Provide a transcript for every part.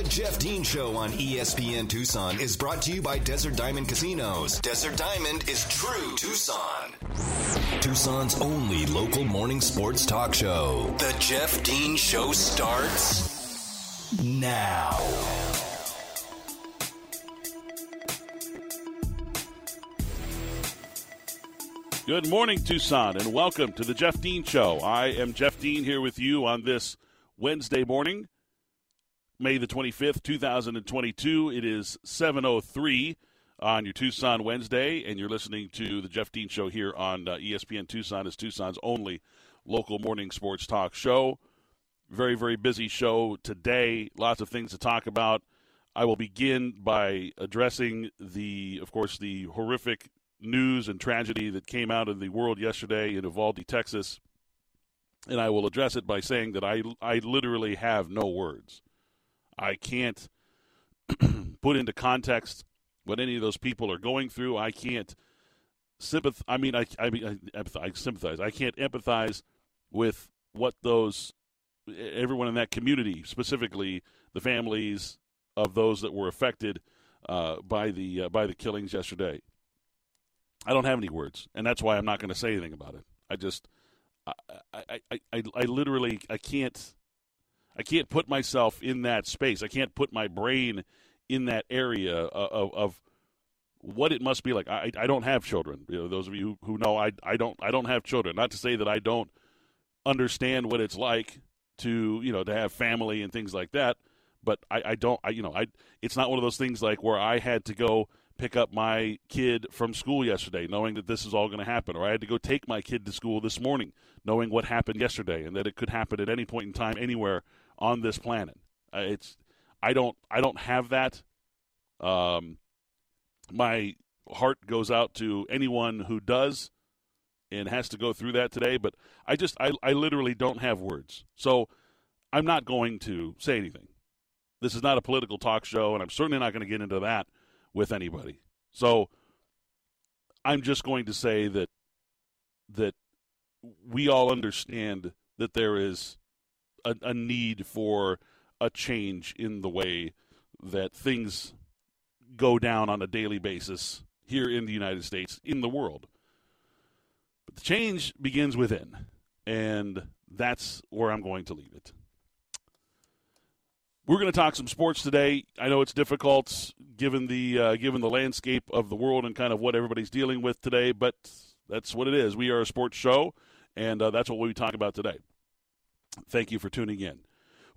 The Jeff Dean Show on ESPN Tucson is brought to you by Desert Diamond Casinos. Desert Diamond is true Tucson. Tucson's only local morning sports talk show. The Jeff Dean Show starts now. Good morning, Tucson, and welcome to the Jeff Dean Show. I am Jeff Dean here with you on this Wednesday morning, May the 25th, 2022. It is 7.03 on your Tucson Wednesday, and you're listening to the Jeff Dean Show here on uh, ESPN Tucson. is Tucson's only local morning sports talk show. Very, very busy show today. Lots of things to talk about. I will begin by addressing the, of course, the horrific news and tragedy that came out in the world yesterday in Uvalde, Texas. And I will address it by saying that I, I literally have no words. I can't put into context what any of those people are going through. I can't sympathize. I mean, I, I mean, I, I sympathize. I can't empathize with what those everyone in that community, specifically the families of those that were affected uh, by the uh, by the killings yesterday. I don't have any words, and that's why I'm not going to say anything about it. I just, I, I, I, I, I literally, I can't, I can't put myself in that space. I can't put my brain in that area of, of what it must be like. I, I don't have children. You know, those of you who know, I, I don't, I don't have children. Not to say that I don't understand what it's like to, you know, to have family and things like that. But I, I don't, I, you know, I, it's not one of those things like where I had to go pick up my kid from school yesterday, knowing that this is all going to happen, or I had to go take my kid to school this morning, knowing what happened yesterday and that it could happen at any point in time, anywhere on this planet. Uh, it's I don't I don't have that. Um, my heart goes out to anyone who does and has to go through that today, but I just I, I literally don't have words. So I'm not going to say anything. This is not a political talk show, and I'm certainly not going to get into that with anybody. So I'm just going to say that that we all understand that there is a, a need for a change in the way that things go down on a daily basis here in the United States, in the world. But the change begins within, and that's where I'm going to leave it. We're going to talk some sports today. I know it's difficult given the uh, given the landscape of the world and kind of what everybody's dealing with today, but that's what it is. We are a sports show, and uh, that's what we talk about today. Thank you for tuning in.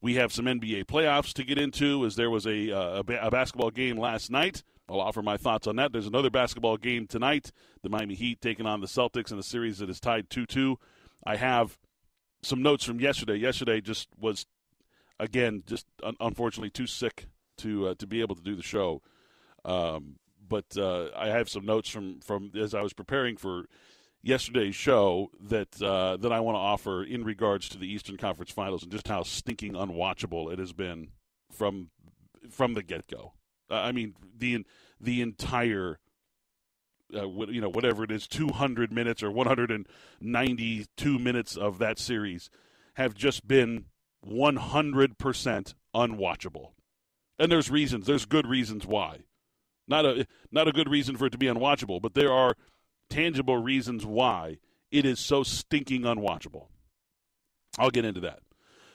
We have some NBA playoffs to get into, as there was a, uh, a, ba- a basketball game last night. I'll offer my thoughts on that. There's another basketball game tonight. The Miami Heat taking on the Celtics in a series that is tied 2 2. I have some notes from yesterday. Yesterday just was again, just un- unfortunately too sick to uh, to be able to do the show. Um, but uh, I have some notes from from as I was preparing for yesterday's show that uh, that I want to offer in regards to the Eastern Conference Finals and just how stinking unwatchable it has been from from the get go. Uh, I mean the the entire. Uh, you know, whatever it is, 200 minutes or 192 minutes of that series have just been 100% unwatchable. And there's reasons, there's good reasons why. Not a not a good reason for it to be unwatchable, but there are tangible reasons why it is so stinking unwatchable. I'll get into that.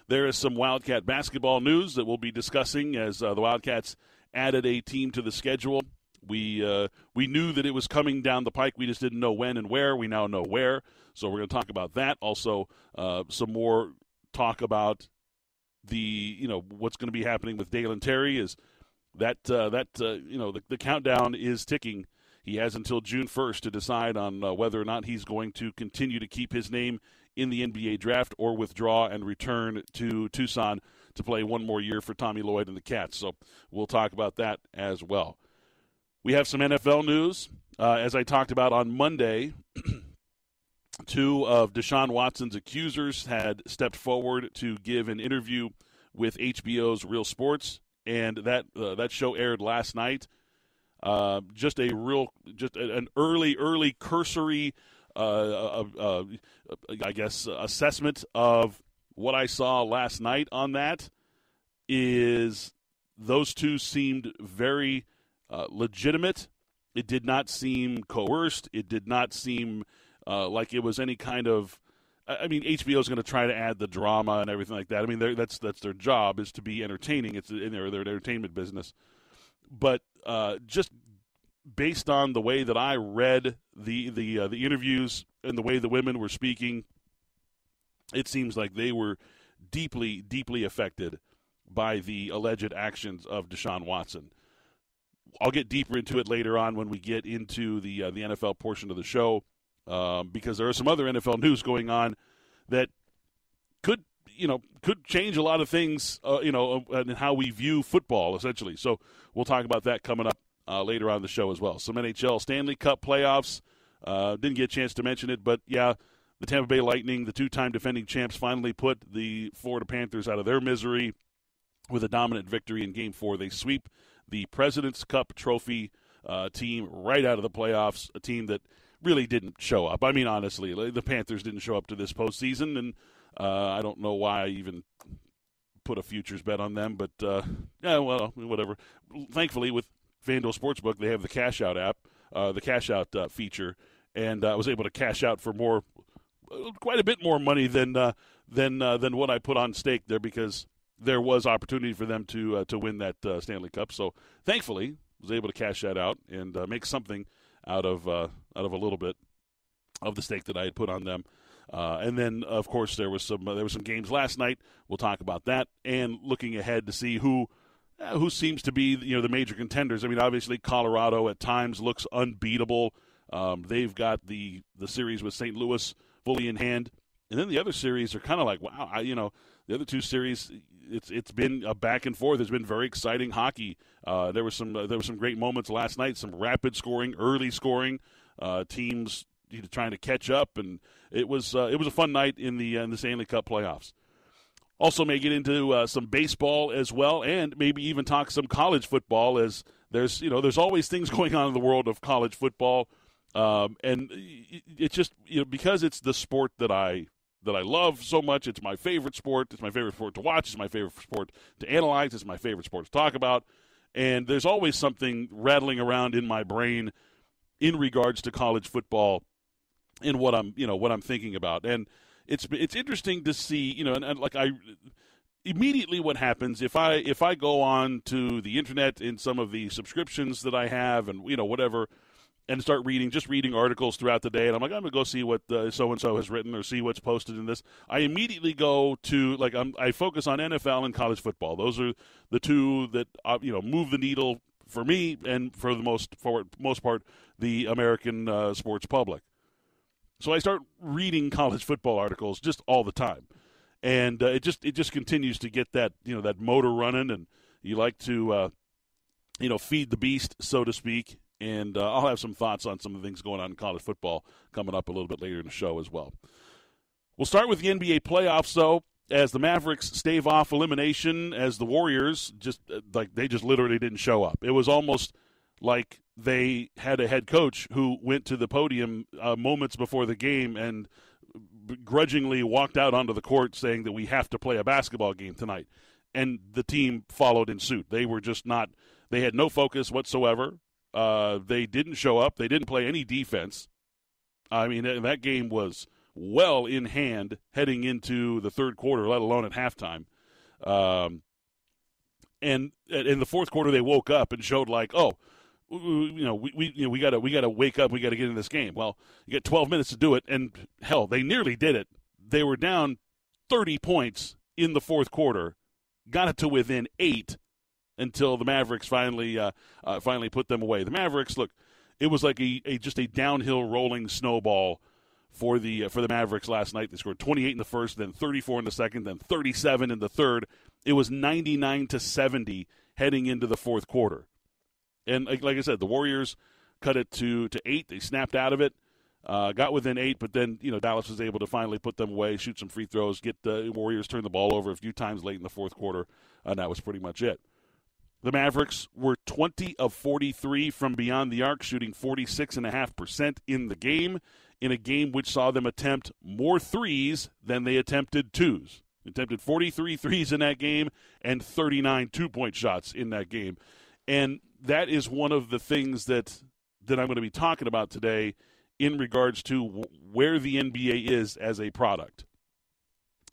There is some Wildcat basketball news that we'll be discussing as uh, the Wildcats added a team to the schedule. We uh, we knew that it was coming down the pike. We just didn't know when and where. We now know where. So we're going to talk about that. Also, uh, some more talk about the you know what's going to be happening with Dalen Terry is that uh, that uh, you know the, the, countdown is ticking. He has until June 1st to decide on uh, whether or not he's going to continue to keep his name in the NBA draft or withdraw and return to Tucson to play one more year for Tommy Lloyd and the Cats. So we'll talk about that as well. We have some NFL news. Uh, as I talked about on Monday, Two of Deshaun Watson's accusers had stepped forward to give an interview with HBO's Real Sports, and that uh, that show aired last night. Uh, just a real, just an early, early cursory, uh, uh, uh, I guess, assessment of what I saw last night on that is those two seemed very uh, legitimate. It did not seem coerced. It did not seem like it was any kind of. I mean, HBO is going to try to add the drama and everything like that. I mean, that's that's their job is to be entertaining. It's in their their entertainment business. But uh, just based on the way that I read the the uh, the interviews and the way the women were speaking, it seems like they were deeply deeply affected by the alleged actions of Deshaun Watson. I'll get deeper into it later on when we get into the uh, the NFL portion of the show, um, because there are some other NFL news going on that could you know could change a lot of things, uh, you know, and how we view football essentially. So we'll talk about that coming up uh, later on the show as well. Some NHL Stanley Cup playoffs. Uh, didn't get a chance to mention it, but yeah, the Tampa Bay Lightning, the two-time defending champs, finally put the Florida Panthers out of their misery with a dominant victory in Game Four. They sweep the President's Cup trophy uh, team right out of the playoffs, a team that really didn't show up. I mean, honestly, the Panthers didn't show up to this postseason, and uh, I don't know why I even put a futures bet on them, but uh, yeah, well, whatever. Thankfully, with FanDuel Sportsbook, they have the cash out app, uh, the cash out uh, feature, and I was able to cash out for more, quite a bit more money than uh, than than what I put on stake there because there was opportunity for them to uh, to win that uh, Stanley Cup. So thankfully, was able to cash that out and uh, make something out of uh, out of a little bit of the stake that I had put on them. Uh, and then, of course, there was some uh, there were some games last night. We'll talk about that and looking ahead to see who who seems to be you know the major contenders. I mean, obviously Colorado at times looks unbeatable. Um, they've got the the series with St. Louis fully in hand, and then the other series are kind of like wow, I, you know, the other two series it's it's been a back and forth. It's been very exciting hockey. Uh, there was some uh, there were some great moments last night. Some rapid scoring, early scoring. Uh, teams you know, trying to catch up, and it was uh, it was a fun night in the uh, in the Stanley Cup playoffs. Also, may get into uh, some baseball as well, and maybe even talk some college football. As there's you know there's always things going on in the world of college football, um, and it's just you know because it's the sport that I that I love so much. It's my favorite sport. It's my favorite sport to watch. It's my favorite sport to analyze. It's my favorite sport to talk about. And there's always something rattling around in my brain in regards to college football and what I'm, you know, what I'm thinking about. And it's it's interesting to see, you know, and, and like I immediately what happens if I if I go on to the internet in some of the subscriptions that I have and you know whatever and start reading, just reading articles throughout the day. And I'm like, I'm gonna go see what so and so has written or see what's posted in this. I immediately go to like I'm, I focus on NFL and college football. Those are the two that uh, you know move the needle for me and for the most for most part the American uh, sports public. So I start reading college football articles just all the time, and uh, it just it just continues to get that you know that motor running, and you like to uh, you know feed the beast, so to speak, and uh, I'll have some thoughts on some of the things going on in college football coming up a little bit later in the show as well. We'll start with the NBA playoffs, though, as the Mavericks stave off elimination, as the Warriors just uh, like they just literally didn't show up. It was almost like they had a head coach who went to the podium uh, moments before the game and grudgingly walked out onto the court saying that we have to play a basketball game tonight. And the team followed in suit. They were just not, they had no focus whatsoever. Uh, they didn't show up. They didn't play any defense. I mean, that game was well in hand heading into the third quarter, let alone at halftime. Um, and in the fourth quarter, they woke up and showed like, oh, you know, we, we you know we gotta we gotta wake up. We gotta get in this game. Well, you get 12 minutes to do it, and hell, they nearly did it. They were down 30 points in the fourth quarter, got it to within eight until the Mavericks finally uh, uh, finally put them away. The Mavericks, look, it was like a, a just a downhill rolling snowball for the uh, for the Mavericks last night. They scored 28 in the first, then 34 in the second, then 37 in the third. It was 99 to 70 heading into the fourth quarter. And like, like I said, the Warriors cut it to to eight. They snapped out of it. Uh, got within eight, but then you know Dallas was able to finally put them away, shoot some free throws, get the Warriors turn the ball over a few times late in the fourth quarter, and that was pretty much it. The Mavericks were 20 of 43 from beyond the arc, shooting 46.5% in the game, in a game which saw them attempt more threes than they attempted twos. Attempted 43 threes in that game and 39 two point shots in that game. And that is one of the things that, that I'm going to be talking about today in regards to where the NBA is as a product.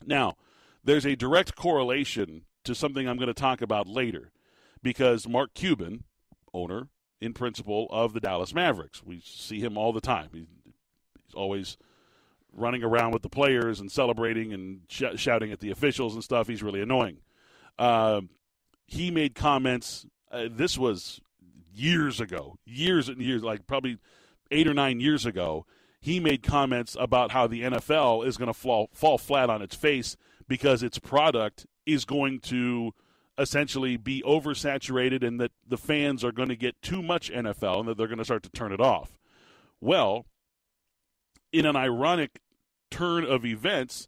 Now, there's a direct correlation to something I'm going to talk about later because Mark Cuban, owner in principle of the Dallas Mavericks, we see him all the time. He's always running around with the players and celebrating and sh- shouting at the officials and stuff. He's really annoying. Uh, he made comments. Uh, this was years ago, years and years, like probably eight or nine years ago. He made comments about how the NFL is going to fall fall flat on its face because its product is going to essentially be oversaturated and that the fans are going to get too much NFL and that they're going to start to turn it off. Well, in an ironic turn of events,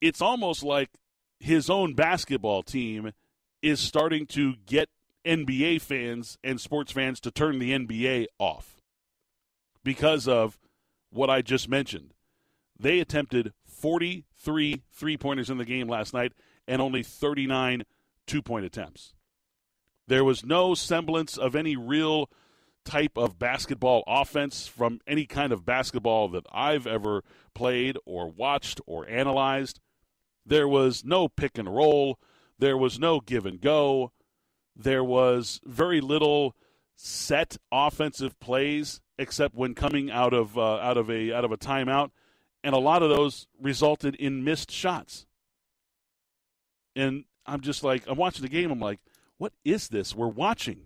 it's almost like his own basketball team is starting to get NBA fans and sports fans to turn the NBA off because of what I just mentioned. They attempted 43 three pointers in the game last night and only 39 two point attempts. There was no semblance of any real type of basketball offense from any kind of basketball that I've ever played or watched or analyzed. There was no pick and roll. There was no give and go. There was very little set offensive plays except when coming out of uh, out of a out of a timeout, and a lot of those resulted in missed shots. And I'm just like I'm watching the game. I'm like, what is this we're watching?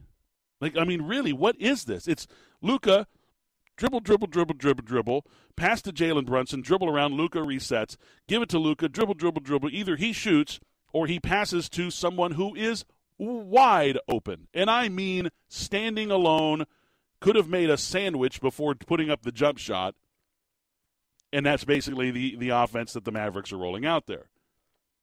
Like, I mean, really, what is this? It's Luka dribble, dribble, dribble, dribble, dribble, pass to Jalen Brunson, dribble around, Luka resets, give it to Luka, dribble, dribble, dribble. Either he shoots or he passes to someone who is wide open. And I mean standing alone, could have made a sandwich before putting up the jump shot. And that's basically the, the offense that the Mavericks are rolling out there.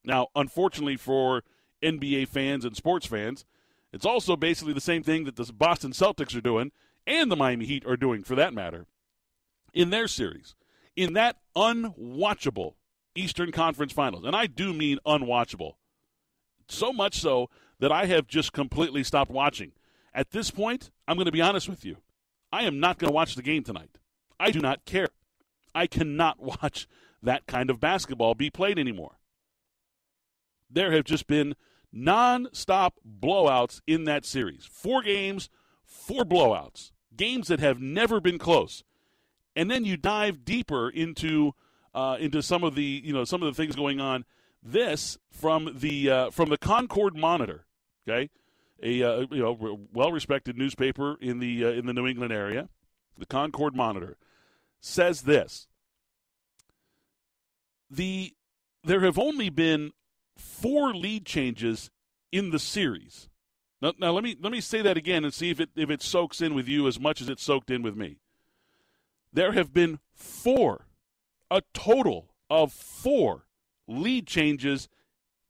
Now, unfortunately for NBA fans and sports fans, it's also basically the same thing that the Boston Celtics are doing and the Miami Heat are doing, for that matter, in their series. In that unwatchable Eastern Conference Finals. And I do mean unwatchable. So much so that I have just completely stopped watching. At this point, I'm going to be honest with you. I am not going to watch the game tonight. I do not care. I cannot watch that kind of basketball be played anymore. There have just been non-stop blowouts in that series. Four games, four blowouts. Games that have never been close. And then you dive deeper into uh, into some of the you know some of the things going on. This from the uh, from the Concord Monitor, okay, a uh, you know well respected newspaper in the uh, in the New England area. The Concord Monitor says this: the there have only been four lead changes in the series. Now, now let me let me say that again and see if it if it soaks in with you as much as it soaked in with me. There have been four, a total of four lead changes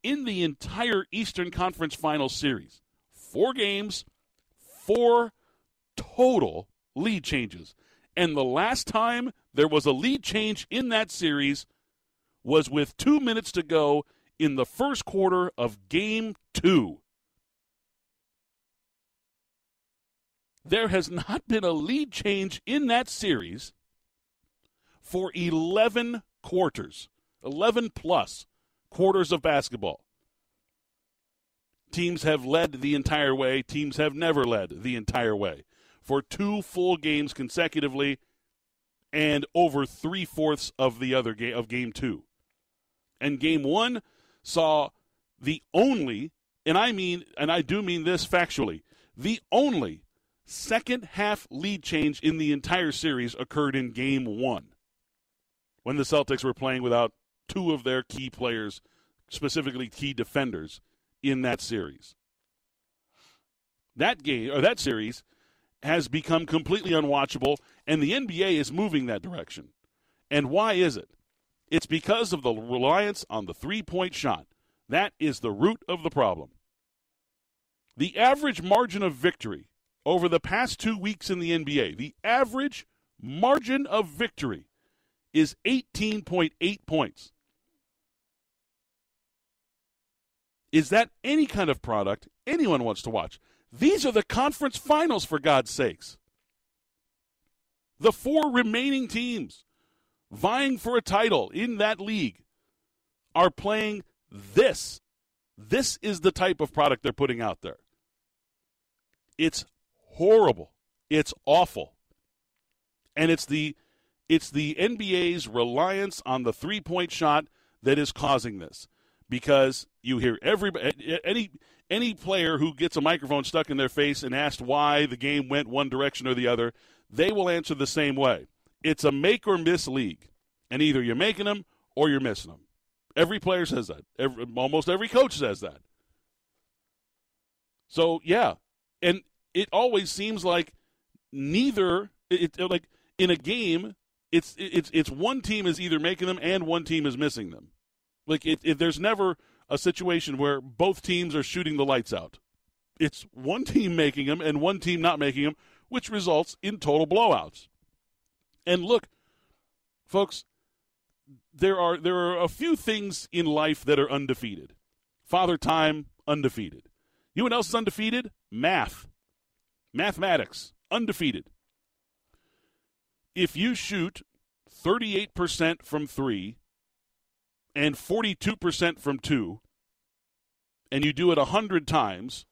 in the entire Eastern Conference Final Series. Four games, four total lead changes. And the last time there was a lead change in that series was with two minutes to go in the first quarter of game two. There has not been a lead change in that series for 11 quarters, 11 plus quarters of basketball. Teams have led the entire way, teams have never led the entire way for two full games consecutively and over three fourths of the other game of game two. And game one saw the only, and I mean, and I do mean this factually, the only second half lead change in the entire series occurred in game one when the Celtics were playing without two of their key players, specifically key defenders, in that series. That game, or that series, has become completely unwatchable, and the NBA is moving that direction. And why is it? It's because of the reliance on the three point shot. That is the root of the problem. The average margin of victory over the past two weeks in the NBA, the average margin of victory is 18.8 points. Is that any kind of product anyone wants to watch. These are the conference finals, for God's sakes. The four remaining teams vying for a title in that league are playing this. This is the type of product they're putting out there. It's horrible. It's awful. And it's the it's the NBA's reliance on the three-point shot that is causing this. Because you hear every any any player who gets a microphone stuck in their face and asked why the game went one direction or the other, they will answer the same way. It's a make or miss league, and either you're making them or you're missing them. Every player says that. Every, almost every coach says that. So yeah, and it always seems like neither. It, it, like in a game, it's it's it's one team is either making them and one team is missing them. Like it, it, there's never a situation where both teams are shooting the lights out. It's one team making them and one team not making them, which results in total blowouts. And look, folks, there are there are a few things in life that are undefeated. Father Time undefeated. You what else is undefeated? Math. Mathematics undefeated. If you shoot 38% from 3 and 42% from 2 and you do it 100 times,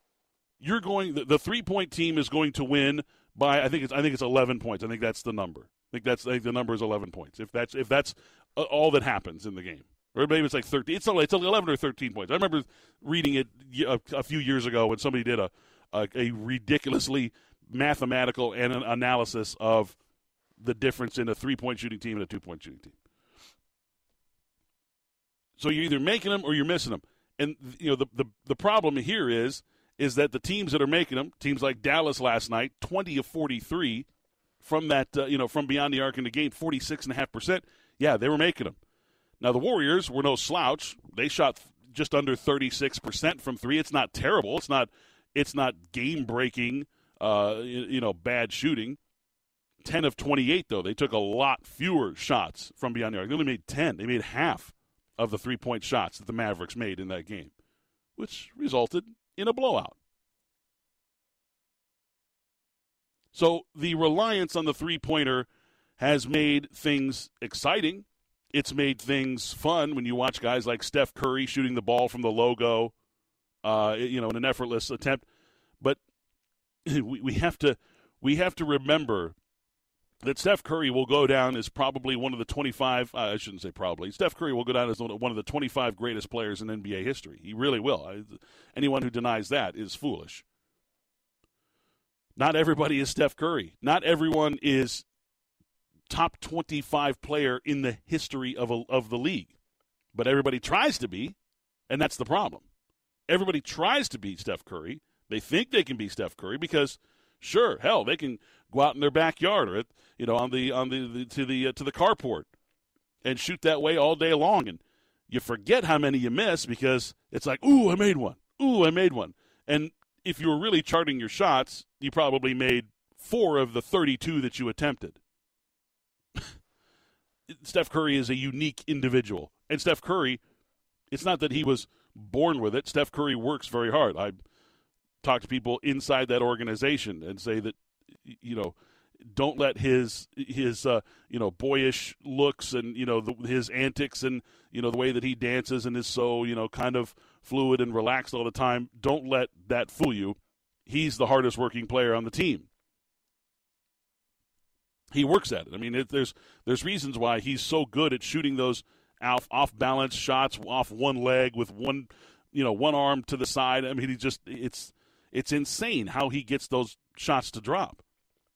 you're going the, the three-point team is going to win by I think it's I think it's 11 points. I think that's the number. I think that's I think the number is 11 points. If that's if that's uh, all that happens in the game. Or maybe it's like 13. It's, it's 11 or 13 points. I remember reading it a, a few years ago when somebody did a, a, a ridiculously mathematical an analysis of the difference in a three point shooting team and a two point shooting team. So you're either making them or you're missing them. And you know the, the the problem here is is that the teams that are making them, teams like Dallas last night, 20 of 43 from that uh, you know from beyond the arc in the game, 46 and a half percent yeah, they were making them. Now, the Warriors were no slouch. They shot just under 36% from three. It's not terrible. It's not, it's not game breaking, uh, you know, bad shooting. 10 of 28, though. They took a lot fewer shots from beyond the arc. They only made 10. They made half of the three point shots that the Mavericks made in that game, which resulted in a blowout. So the reliance on the three pointer has made things exciting. It's made things fun when you watch guys like Steph Curry shooting the ball from the logo, uh, you know, in an effortless attempt. But we, we have to we have to remember that Steph Curry will go down as probably one of the 25, uh, I shouldn't say probably, Steph Curry will go down as one of the 25 greatest players in NBA history. He really will. Anyone who denies that is foolish. Not everybody is Steph Curry. Not everyone is top 25 player in the history of, a, of the league. But everybody tries to be, and that's the problem. Everybody tries to be Steph Curry. They think they can be Steph Curry because, sure, hell, they can go out in their backyard or, you know, on the on the, the to the uh, to the carport and shoot that way all day long, and you forget how many you miss because it's like, ooh, I made one. Ooh, I made one. And if you were really charting your shots, you probably made four of the 32 that you attempted. Steph Curry is a unique individual. And Steph Curry, it's not that he was born with it. Steph Curry works very hard. I talk to people inside that organization and say that, you know, don't let his his uh, you know boyish looks and you know the, his antics and you know the way that he dances and is so you know kind of fluid and relaxed all the time. Don't let that fool you. He's the hardest working player on the team he works at it. I mean, it, there's there's reasons why he's so good at shooting those off off balance shots off one leg with one you know one arm to the side. I mean, he just it's it's insane how he gets those shots to drop.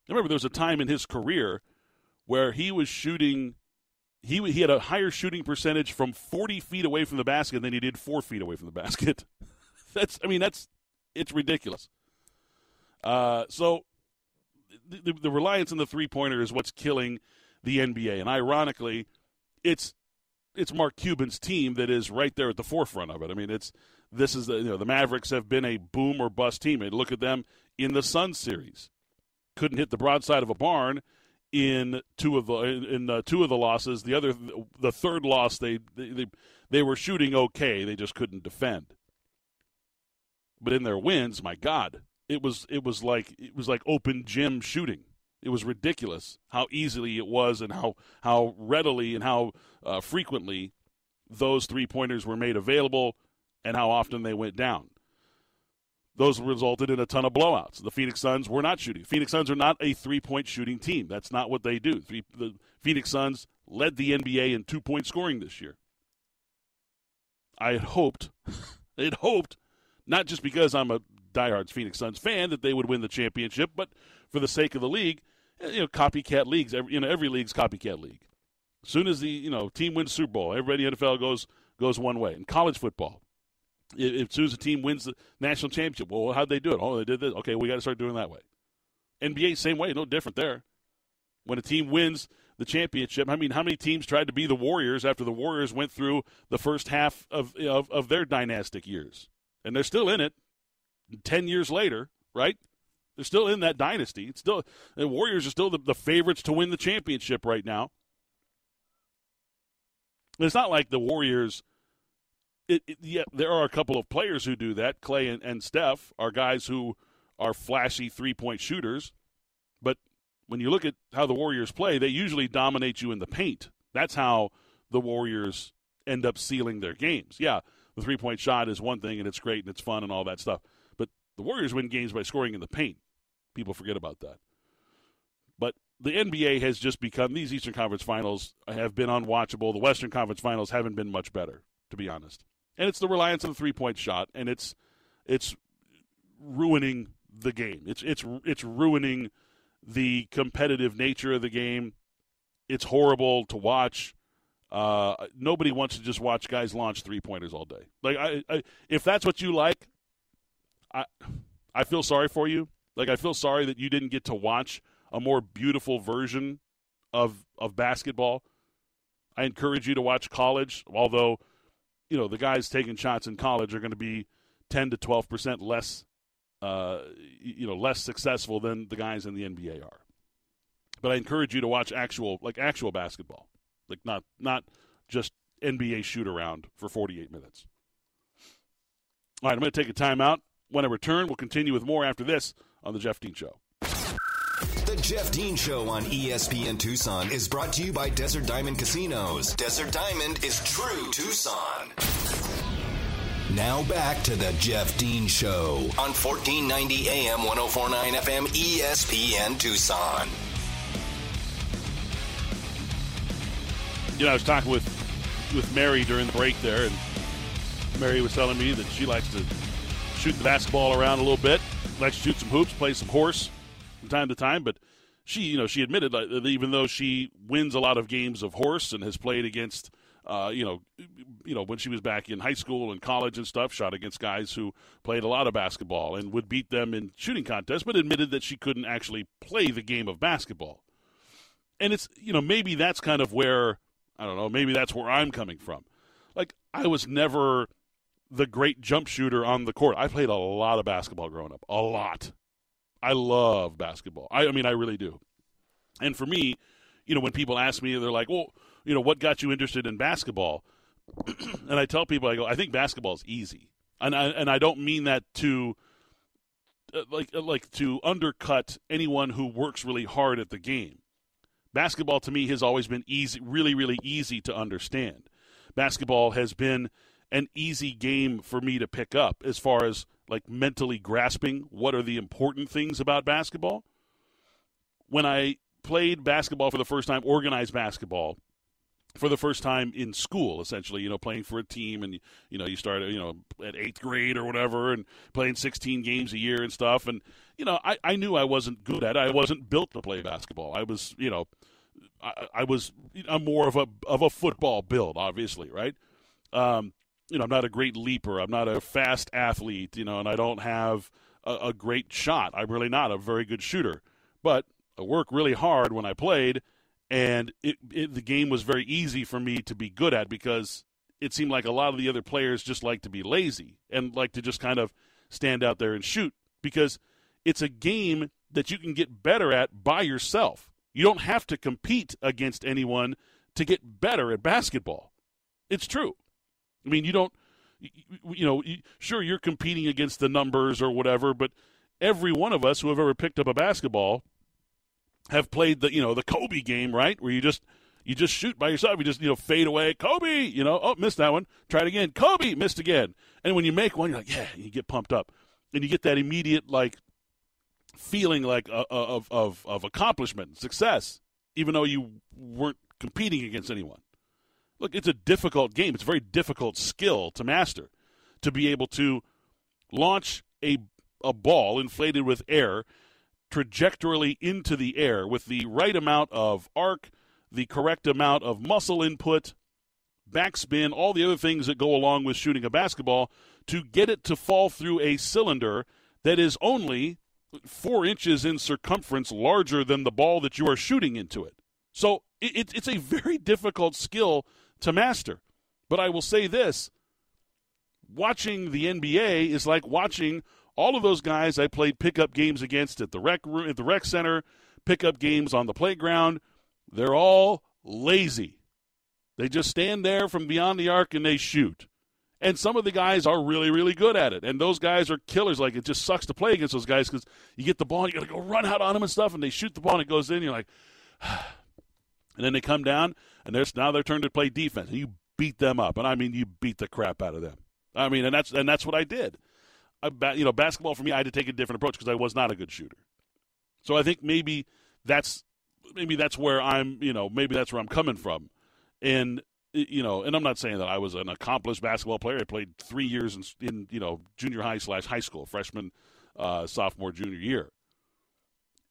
I remember there was a time in his career where he was shooting. He, he had a higher shooting percentage from 40 feet away from the basket than he did four feet away from the basket. that's I mean that's it's ridiculous. Uh, so the, the reliance on the three pointer is what's killing the NBA. And ironically, it's it's Mark Cuban's team that is right there at the forefront of it. I mean, it's this is the you know the Mavericks have been a boom or bust team. And look at them in the Sun series, couldn't hit the broadside of a barn in two of the in, uh, two of the losses. The other the third loss they, they they they were shooting okay. They just couldn't defend. but in their wins, my God, it was it was like it was like open gym shooting. It was ridiculous how easily it was and how how readily and how uh, frequently those three pointers were made available and how often they went down. Those resulted in a ton of blowouts. The Phoenix Suns were not shooting. Phoenix Suns are not a three point shooting team. That's not what they do. The Phoenix Suns led the NBA in two point scoring this year. I had hoped, I had hoped, not just because I'm a diehard Phoenix Suns fan, that they would win the championship, but for the sake of the league, eh, you know, copycat leagues. Every, you know, every league's copycat league. As soon as the you know team wins Super Bowl, everybody in the NFL goes goes one way. In college football, as soon as a team wins the national championship, well, how'd they do it? Oh, they did this. Okay, we got to start doing that way. NBA, same way, no different there. When a team wins the championship, I mean, how many teams tried to be the Warriors after the Warriors went through the first half of of, of their dynastic years, and they're still in it. Ten years later, right? They're still in that dynasty. It's still the Warriors are still the, the favorites to win the championship right now. It's not like the Warriors. It, it, yeah, there are a couple of players who do that. Clay and, and Steph are guys who are flashy three point shooters, but when you look at how the Warriors play, they usually dominate you in the paint. That's how the Warriors end up sealing their games. Yeah, the three point shot is one thing and it's great and it's fun and all that stuff. But the Warriors win games by scoring in the paint. People forget about that. But the NBA has just become these Eastern Conference Finals have been unwatchable. The Western Conference Finals haven't been much better, to be honest. And it's the reliance on the three point shot, and it's it's ruining the game. It's it's it's ruining the competitive nature of the game. It's horrible to watch. Uh, nobody wants to just watch guys launch three pointers all day. Like, I, I, if that's what you like, I, I feel sorry for you. Like, I feel sorry that you didn't get to watch a more beautiful version of of basketball. I encourage you to watch college, although you know the guys taking shots in college are going to be ten to twelve percent less, uh, you know, less successful than the guys in the NBA are. But I encourage you to watch actual like actual basketball, like not not just NBA shoot around for forty eight minutes. All right, I'm going to take a timeout. When I return, we'll continue with more after this on the Jeff Dean Show. Jeff Dean Show on ESPN Tucson is brought to you by Desert Diamond Casinos. Desert Diamond is true Tucson. Now back to the Jeff Dean Show on 1490 AM 1049 FM ESPN Tucson. You know, I was talking with with Mary during the break there, and Mary was telling me that she likes to shoot the basketball around a little bit, likes to shoot some hoops, play some horse from time to time, but she, you know, she admitted that even though she wins a lot of games of horse and has played against, uh, you know, you know, when she was back in high school and college and stuff, shot against guys who played a lot of basketball and would beat them in shooting contests, but admitted that she couldn't actually play the game of basketball. And it's, you know, maybe that's kind of where I don't know, maybe that's where I'm coming from. Like I was never the great jump shooter on the court. I played a lot of basketball growing up, a lot. I love basketball. I, I mean, I really do. And for me, you know, when people ask me, they're like, "Well, you know, what got you interested in basketball?" and I tell people, I go, "I think basketball is easy," and I and I don't mean that to uh, like uh, like to undercut anyone who works really hard at the game. Basketball to me has always been easy, really, really easy to understand. Basketball has been an easy game for me to pick up as far as like mentally grasping what are the important things about basketball. When I played basketball for the first time, organized basketball for the first time in school, essentially, you know, playing for a team and, you know, you start, you know, at eighth grade or whatever and playing 16 games a year and stuff. And, you know, I, I knew I wasn't good at it. I wasn't built to play basketball. I was, you know, I, I was I'm more of a, of a football build, obviously, right? Um, you know, I'm not a great leaper. I'm not a fast athlete, you know, and I don't have a, a great shot. I'm really not a very good shooter. But I work really hard when I played, and it, it, the game was very easy for me to be good at because it seemed like a lot of the other players just like to be lazy and like to just kind of stand out there and shoot because it's a game that you can get better at by yourself. You don't have to compete against anyone to get better at basketball. It's true. I mean, you don't you know, sure you're competing against the numbers or whatever, but every one of us who have ever picked up a basketball have played the you know the Kobe game, right? Where you just you just shoot by yourself. You just you know fade away. Kobe, you know, oh missed that one. Try it again. Kobe missed again. And when you make one, you're like, yeah, you get pumped up, and you get that immediate like feeling like uh, uh, of of of accomplishment, success, even though you weren't competing against anyone. Look, it's a difficult game. It's a very difficult skill to master, to be able to launch a a ball inflated with air trajectorially into the air with the right amount of arc, the correct amount of muscle input, backspin, all the other things that go along with shooting a basketball to get it to fall through a cylinder that is only four inches in circumference larger than the ball that you are shooting into it. So it, it's a very difficult skill to master. But I will say this watching the NBA is like watching all of those guys I played pickup games against at the rec at the rec center, pickup games on the playground. They're all lazy. They just stand there from beyond the arc and they shoot. And some of the guys are really, really good at it. And those guys are killers. Like, it just sucks to play against those guys because you get the ball and you got to go run out on them and stuff, and they shoot the ball and it goes in. You're like, and then they come down, and there's now their turn to play defense. And you beat them up. And I mean, you beat the crap out of them. I mean, and that's and that's what I did. I, you know, basketball for me, I had to take a different approach because I was not a good shooter. So I think maybe that's maybe that's where I'm, you know, maybe that's where I'm coming from. And you know, and I'm not saying that I was an accomplished basketball player. I played three years in, in you know junior high slash high school, freshman, uh, sophomore, junior year,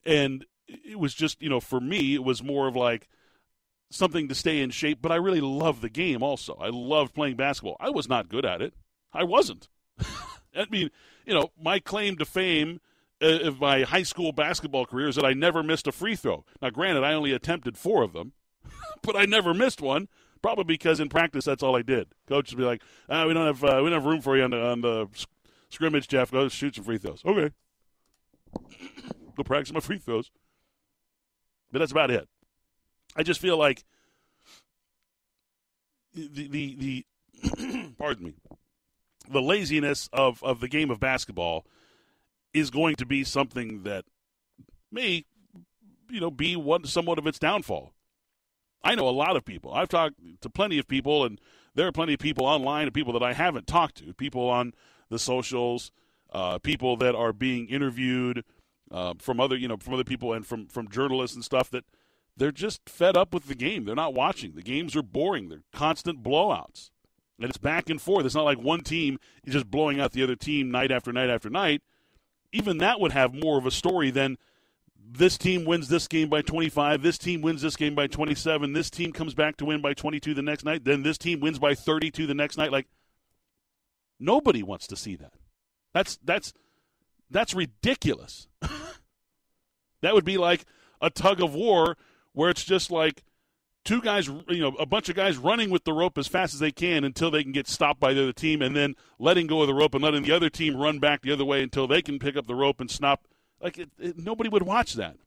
and it was just you know for me it was more of like something to stay in shape. But I really love the game. Also, I loved playing basketball. I was not good at it. I wasn't. I mean, you know, my claim to fame uh, of my high school basketball career is that I never missed a free throw. Now, granted, I only attempted four of them, but I never missed one. Probably because in practice that's all I did. Coach would be like, ah, "We don't have uh, we don't have room for you on the on the scrimmage, Jeff. Go shoot some free throws." Okay, go practice my free throws. But that's about it. I just feel like the the the pardon me the laziness of, of the game of basketball is going to be something that may, you know, be one somewhat of its downfall. I know a lot of people. I've talked to plenty of people, and there are plenty of people online and people that I haven't talked to, people on the socials, uh, people that are being interviewed uh, from other, you know, from other people and from from journalists and stuff that they're just fed up with the game. They're not watching. The games are boring. They're constant blowouts and it's back and forth. It's not like one team is just blowing out the other team night after night after night. Even that would have more of a story than this team wins this game by 25, this team wins this game by 27, this team comes back to win by 22 the next night, then this team wins by 32 the next night. Like nobody wants to see that. That's that's that's ridiculous. that would be like a tug of war where it's just like two guys, you know, a bunch of guys running with the rope as fast as they can until they can get stopped by the other team, and then letting go of the rope and letting the other team run back the other way until they can pick up the rope and stop. Like it, it, nobody would watch that.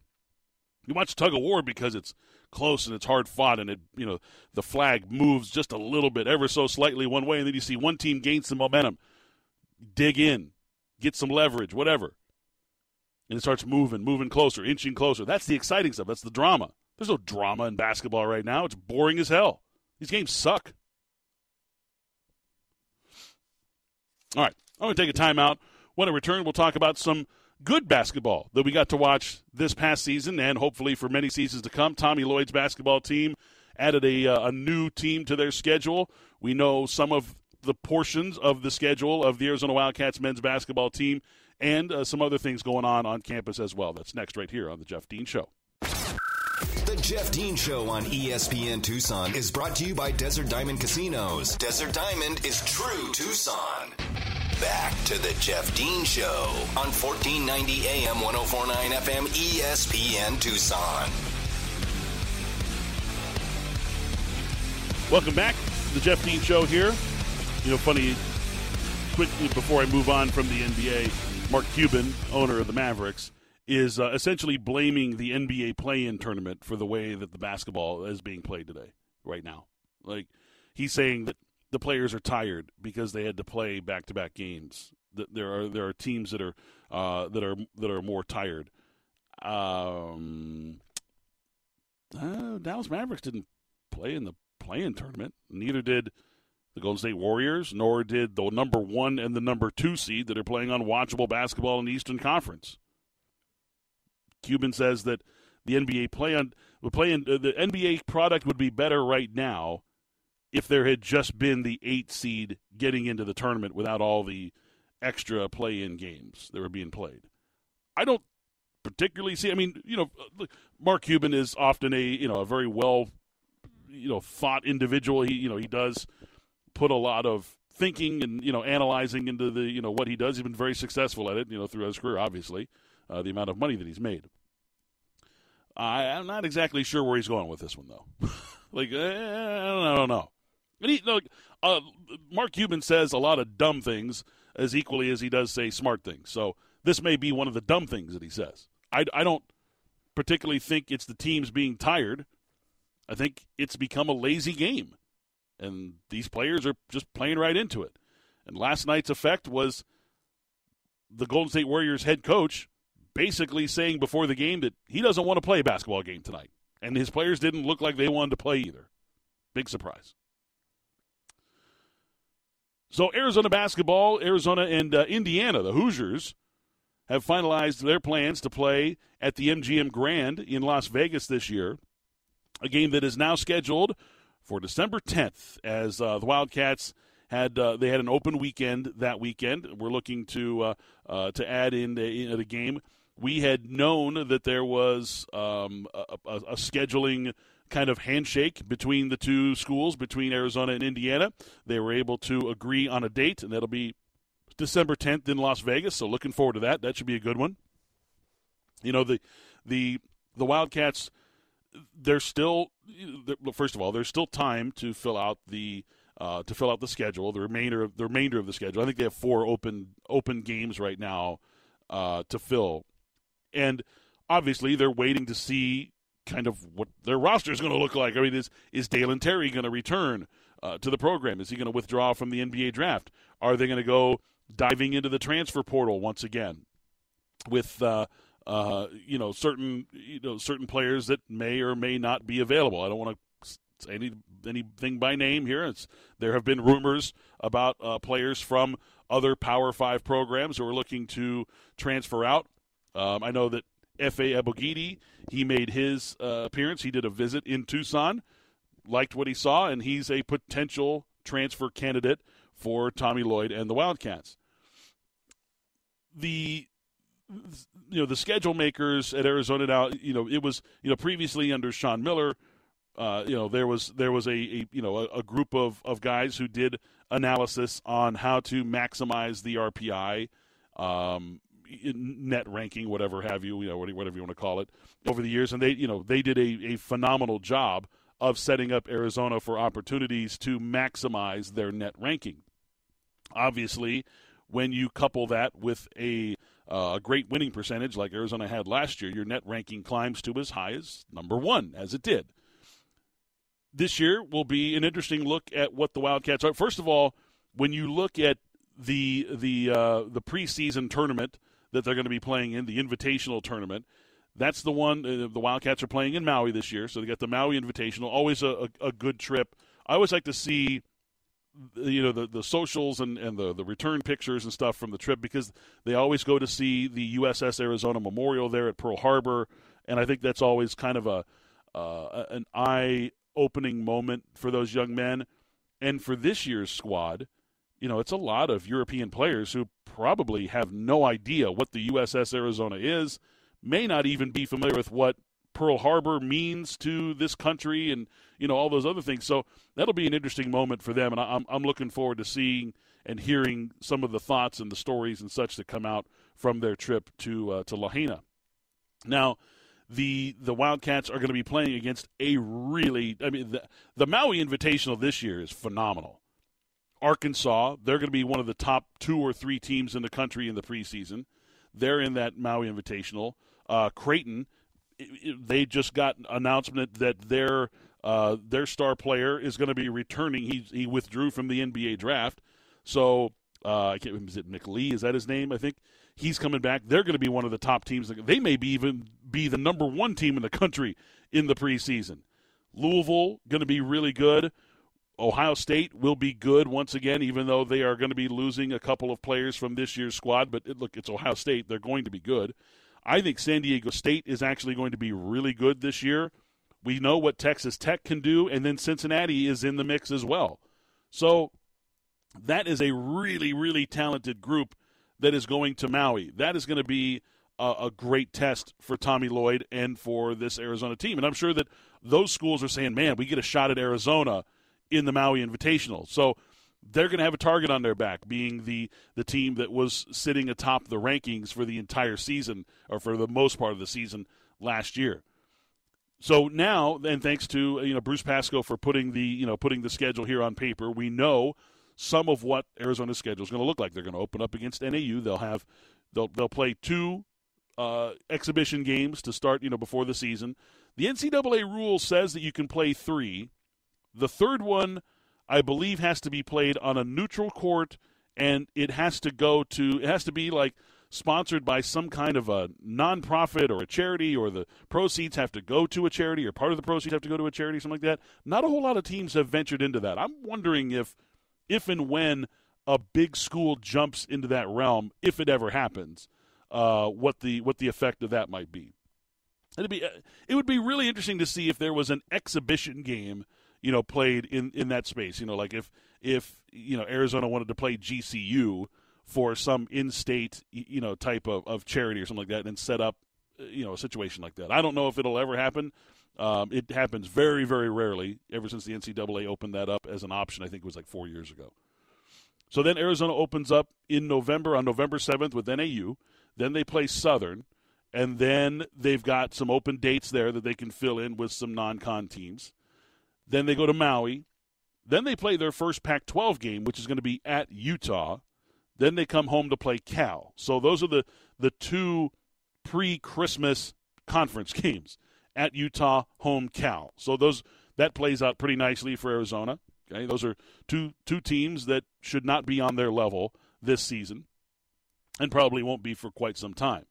You watch tug of war because it's close and it's hard fought, and it you know the flag moves just a little bit, ever so slightly one way, and then you see one team gain some momentum, dig in, get some leverage, whatever, and it starts moving, moving closer, inching closer. That's the exciting stuff. That's the drama. There's no drama in basketball right now. It's boring as hell. These games suck. All right, I'm going to take a timeout. When I return, we'll talk about some good basketball that we got to watch this past season and hopefully for many seasons to come. Tommy Lloyd's basketball team added a, uh, a new team to their schedule. We know some of the portions of the schedule of the Arizona Wildcats men's basketball team and uh, some other things going on on campus as well. That's next right here on The Jeff Dean Show. Jeff Dean Show on ESPN Tucson is brought to you by Desert Diamond Casinos. Desert Diamond is true Tucson. Back to the Jeff Dean Show on 1490 AM 1049 FM ESPN Tucson. Welcome back to the Jeff Dean Show here. You know, funny, quickly before I move on from the NBA, Mark Cuban, owner of the Mavericks, is uh, essentially blaming the NBA play-in tournament for the way that the basketball is being played today, right now. Like he's saying that the players are tired because they had to play back to back games. That There are there are teams that are uh, that are that are more tired. Um, uh, Dallas Mavericks didn't play in the play-in tournament. Neither did the Golden State Warriors, nor did the number one and the number two seed that are playing unwatchable basketball in the Eastern Conference. Cuban says that the NBA play on would play in uh, the NBA product would be better right now if there had just been the eight seed getting into the tournament without all the extra play-in games that were being played. I don't particularly see. I mean, you know, Mark Cuban is often a you know a very well you know thought individual. He you know he does put a lot of thinking and you know analyzing into the you know what he does. He's been very successful at it. You know throughout his career, obviously, uh, the amount of money that he's made. I, am not exactly sure where he's going with this one though. like eh, I, don't, I don't know. And he, look, uh, Mark Cuban says a lot of dumb things as equally as he does say smart things. So this may be one of the dumb things that he says. I, I don't particularly think it's the teams being tired. I think it's become a lazy game. And these players are just playing right into it. And last night's effect was the Golden State Warriors head coach basically saying before the game that he doesn't want to play a basketball game tonight. And his players didn't look like they wanted to play either. Big surprise. So, Arizona basketball, Arizona and uh, Indiana, the Hoosiers, have finalized their plans to play at the MGM Grand in Las Vegas this year. A game that is now scheduled for December 10th as uh, the Wildcats had uh, they had an open weekend that weekend. We're looking to uh, uh to add in the, in the, game. We had known that there was um, a, a, a scheduling kind of handshake between the two schools, between Arizona and Indiana. They were able to agree on a date, and that'll be December 10th in Las Vegas. So looking forward to that. That should be a good one. You know the the the Wildcats. They're still first of all, there's still time to fill out the uh, to fill out the schedule. The remainder of the remainder of the schedule. I think they have four open open games right now uh, to fill, and obviously they're waiting to see kind of what their roster is going to look like. I mean, is is Dalen Terry going to return uh, to the program? Is he going to withdraw from the NBA draft? Are they going to go diving into the transfer portal once again with uh, uh, you know certain you know certain players that may or may not be available. I don't want to say any anything by name here. It's, there have been rumors about uh, players from other Power Five programs who are looking to transfer out. Um, I know that Efe Abogidi he made his uh, appearance. He did a visit in Tucson, liked what he saw, and he's a potential transfer candidate for Tommy Lloyd and the Wildcats the you know the schedule makers at Arizona now you know it was you know previously under Sean Miller uh, you know there was there was a, a you know a, a, group of, of guys who did analysis on how to maximize the RPI um, net ranking whatever have you you know whatever you want to call it over the years and they you know they did a, a phenomenal job of setting up Arizona for opportunities to maximize their net ranking obviously when you couple that with a uh, great winning percentage like Arizona had last year, your net ranking climbs to as high as number one, as it did. This year will be an interesting look at what the Wildcats are. First of all, when you look at the the uh, the preseason tournament that they're going to be playing in, the Invitational tournament, that's the one uh, the Wildcats are playing in Maui this year. So they got the Maui Invitational, always a, a, a good trip. I always like to see you know the, the socials and, and the, the return pictures and stuff from the trip because they always go to see the USS Arizona Memorial there at Pearl Harbor, and I think that's always kind of a uh, an eye opening moment for those young men, and for this year's squad, you know it's a lot of European players who probably have no idea what the USS Arizona is, may not even be familiar with what Pearl Harbor means to this country and you know all those other things. So that'll be an interesting moment for them, and I'm I'm looking forward to seeing and hearing some of the thoughts and the stories and such that come out from their trip to uh, to Lahaina. Now, the the Wildcats are going to be playing against a really I mean the the Maui Invitational this year is phenomenal. Arkansas, they're going to be one of the top two or three teams in the country in the preseason. They're in that Maui Invitational. Uh, Creighton they just got announcement that their Uh, their star player is going to be returning. He he withdrew from the NBA draft, so uh, I can't. remember Is it Nick Lee? Is that his name? I think he's coming back. They're going to be one of the top teams. They may be even be the number one team in the country in the preseason. Louisville going to be really good. Ohio State will be good once again, even though they are going to be losing a couple of players from this year's squad. But it, look, it's Ohio State; they're going to be good. I think San Diego State is actually going to be really good this year. We know what Texas Tech can do, and then Cincinnati is in the mix as well. So that is a really, really talented group that is going to Maui. That is going to be a, a, great test for Tommy Lloyd and for this Arizona team. And I'm sure that those schools are saying, man, we get a shot at Arizona in the Maui Invitational. So they're going to have a target on their back, being the the team that was sitting atop the rankings for the entire season, or for the most part of the season last year. So now, and thanks to you know Bruce Pascoe for putting the you know putting the schedule here on paper, we know some of what Arizona's schedule is going to look like. They're going to open up against NAU. They'll have they'll they'll play two uh, exhibition games to start you know before the season. The NCAA rule says that you can play three. The third one, I believe, has to be played on a neutral court, and it has to go to it has to be like sponsored by some kind of a nonprofit or a charity, or the proceeds have to go to a charity, or part of the proceeds have to go to a charity, something like that. Not a whole lot of teams have ventured into that. I'm wondering if, if and when a big school jumps into that realm, if it ever happens, uh, what the what the effect of that might be. It'd be it would be really interesting to see if there was an exhibition game, you know, played in in that space. You know, like if if you know Arizona wanted to play GCU for some in-state you know type of, of charity or something like that and set up uh, you know a situation like that. I don't know if it'll ever happen. Um, it happens very very rarely. Ever since the NCAA opened that up as an option, I think it was like four years ago. So then Arizona opens up in November on November seventh with NAU. Then they play Southern, and then they've got some open dates there that they can fill in with some non-con teams. Then they go to Maui. Then they play their first Pac-12 game, which is going to be at Utah then they come home to play Cal. So those are the, the two pre Christmas conference games at Utah, home Cal. So those that plays out pretty nicely for Arizona. Okay, those are two two teams that should not be on their level this season, and probably won't be for quite some time.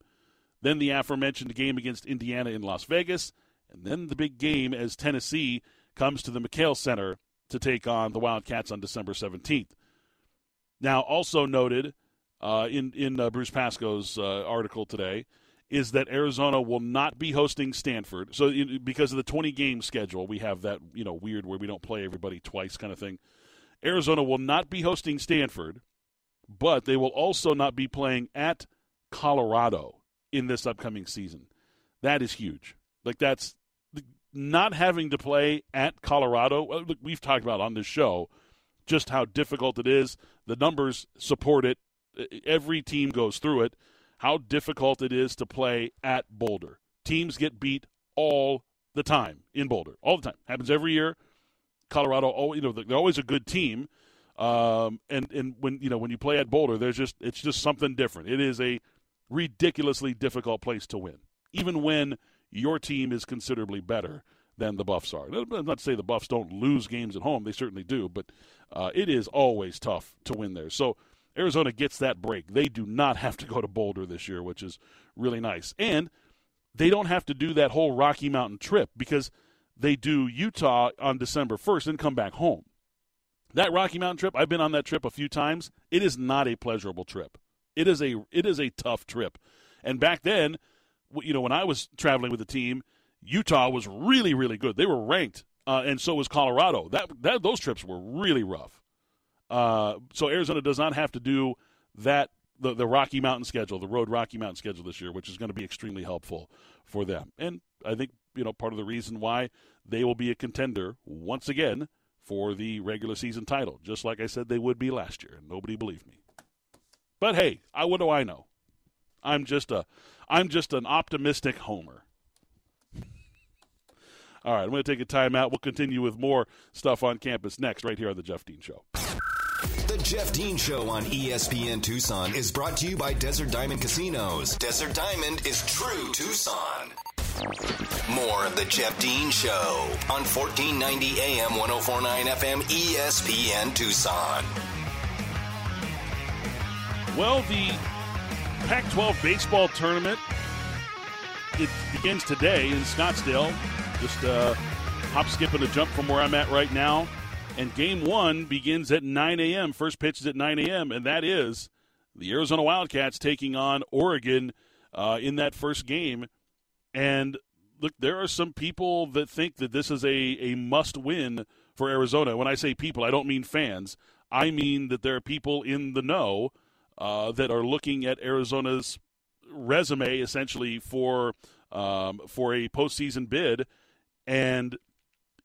Then the aforementioned game against Indiana in Las Vegas, and then the big game as Tennessee comes to the McKale Center to take on the Wildcats on December 17th. Now, also noted uh, in in uh, Bruce Pascoe's uh, article today is that Arizona will not be hosting Stanford. So, because of the 20 game schedule, we have that you know weird where we don't play everybody twice kind of thing. Arizona will not be hosting Stanford, but they will also not be playing at Colorado in this upcoming season. That is huge. Like that's not having to play at Colorado. We've talked about on this show just how difficult it is. The numbers support it. Every team goes through it. How difficult it is to play at Boulder. Teams get beat all the time in Boulder, all the time. Happens every year. Colorado, you know, they're always a good team. Um, and and when you know when you play at Boulder, there's just it's just something different. It is a ridiculously difficult place to win, even when your team is considerably better than the Buffs are. I'm Not to say the Buffs don't lose games at home; they certainly do, but uh, it is always tough to win there. So Arizona gets that break. They do not have to go to Boulder this year, which is really nice, and they don't have to do that whole Rocky Mountain trip because they do Utah on December first and come back home. That Rocky Mountain trip, I've been on that trip a few times. It is not a pleasurable trip. It is a it is a tough trip. And back then, you know, when I was traveling with the team, Utah was really, really good. They were ranked, uh, and so was Colorado. That, that those trips were really rough. Uh, so Arizona does not have to do that the, the Rocky Mountain schedule, the road Rocky Mountain schedule this year, which is going to be extremely helpful for them. And I think you know part of the reason why they will be a contender once again for the regular season title, just like I said they would be last year. And nobody believed me. But hey, I, what do I know? I'm just a I'm just an optimistic homer. All right, I'm going to take a timeout. We'll continue with more stuff on campus next, right here on The Jeff Dean Show. The Jeff Dean Show on ESPN Tucson is brought to you by Desert Diamond Casinos. Desert Diamond is true Tucson. More of the Jeff Dean Show on 1490 AM 1049 FM ESPN Tucson. Well, the Pac 12 baseball tournament it begins today in Scottsdale. Just uh, hop, skip, and a jump from where I'm at right now. And game one begins at 9 a.m. First pitch is at 9 a.m., and that is the Arizona Wildcats taking on Oregon uh, in that first game. And look, there are some people that think that this is a, a must win for Arizona. When I say people, I don't mean fans. I mean that there are people in the know uh, that are looking at Arizona's resume essentially for um, for a postseason bid, and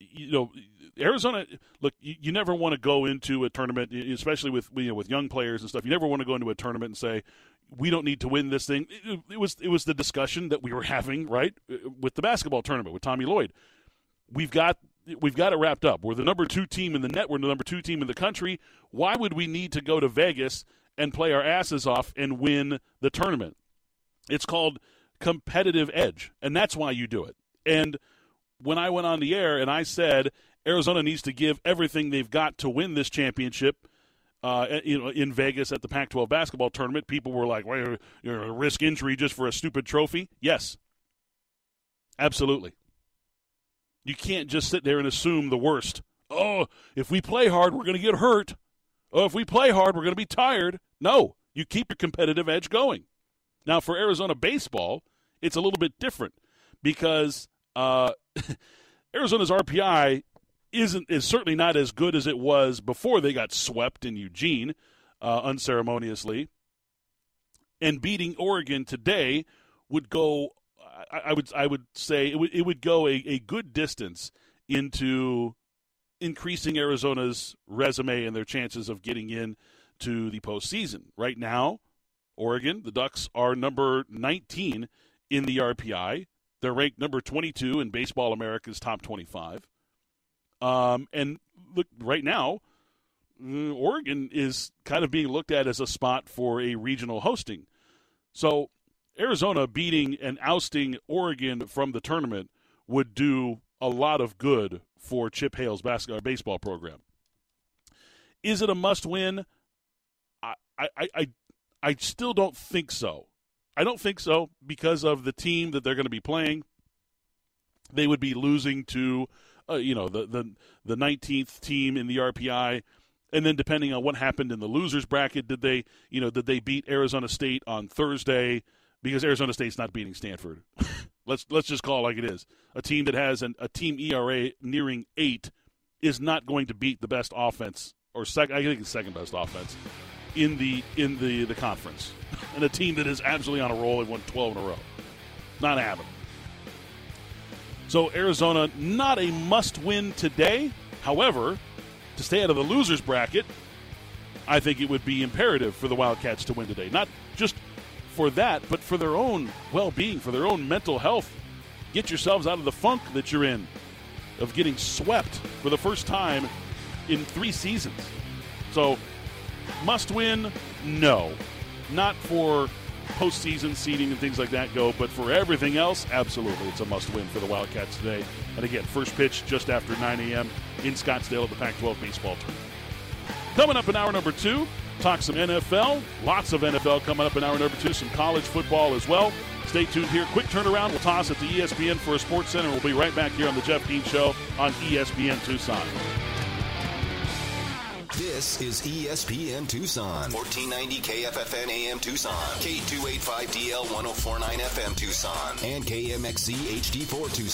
you know Arizona. Look, you, you never want to go into a tournament, especially with you know with young players and stuff. You never want to go into a tournament and say we don't need to win this thing. It, it was it was the discussion that we were having right with the basketball tournament with Tommy Lloyd. We've got we've got it wrapped up. We're the number two team in the net. We're the number two team in the country. Why would we need to go to Vegas and play our asses off and win the tournament? It's called competitive edge, and that's why you do it. And when I went on the air and I said Arizona needs to give everything they've got to win this championship, uh, you know, in Vegas at the Pac-12 basketball tournament, people were like, "Well, you're a risk injury just for a stupid trophy." Yes, absolutely. You can't just sit there and assume the worst. Oh, if we play hard, we're going to get hurt. Oh, if we play hard, we're going to be tired. No, you keep your competitive edge going. Now, for Arizona baseball, it's a little bit different because uh, Arizona's RPI isn't is certainly not as good as it was before they got swept in Eugene uh, unceremoniously. And beating Oregon today would go, I, I would I would say it would it would go a, a good distance into increasing Arizona's resume and their chances of getting in to the postseason. Right now, Oregon, the Ducks are number 19 in the RPI. They're ranked number 22 in Baseball America's top 25. Um, and look, right now, uh, Oregon is kind of being looked at as a spot for a regional hosting. So Arizona beating and ousting Oregon from the tournament would do a lot of good for Chip Hale's basketball baseball program. Is it a must win? I, I, I, I still don't think so. I don't think so because of the team that they're going to be playing. They would be losing to, uh, you know, the the the 19th team in the RPI, and then depending on what happened in the losers bracket, did they, you know, did they beat Arizona State on Thursday? Because Arizona State's not beating Stanford. let's let's just call it like it is. A team that has an, a team ERA nearing eight is not going to beat the best offense or second. I think it's second best offense in the in the the conference, and a team that is absolutely on a roll. They've won 12 in a row. Not happening. So Arizona, not a must-win today. However, to stay out of the losers bracket, I think it would be imperative for the Wildcats to win today. Not just for that, but for their own well-being, for their own mental health. Get yourselves out of the funk that you're in of getting swept for the first time in three seasons. So must win? No. Not for postseason seeding and things like that go, but for everything else, absolutely, it's a must win for the Wildcats today. And again, first pitch just after 9 a.m. in Scottsdale at the Pac 12 baseball tournament. Coming up in hour number two, talk some NFL. Lots of NFL coming up in hour number two, some college football as well. Stay tuned here. Quick turnaround. We'll toss at the ESPN for a Sports Center. We'll be right back here on the Jeff Dean Show on ESPN Tucson. This is ESPN Tucson. 1490 KFFN AM Tucson. K285DL 1049 FM Tucson. And KMXC HD4 Tucson.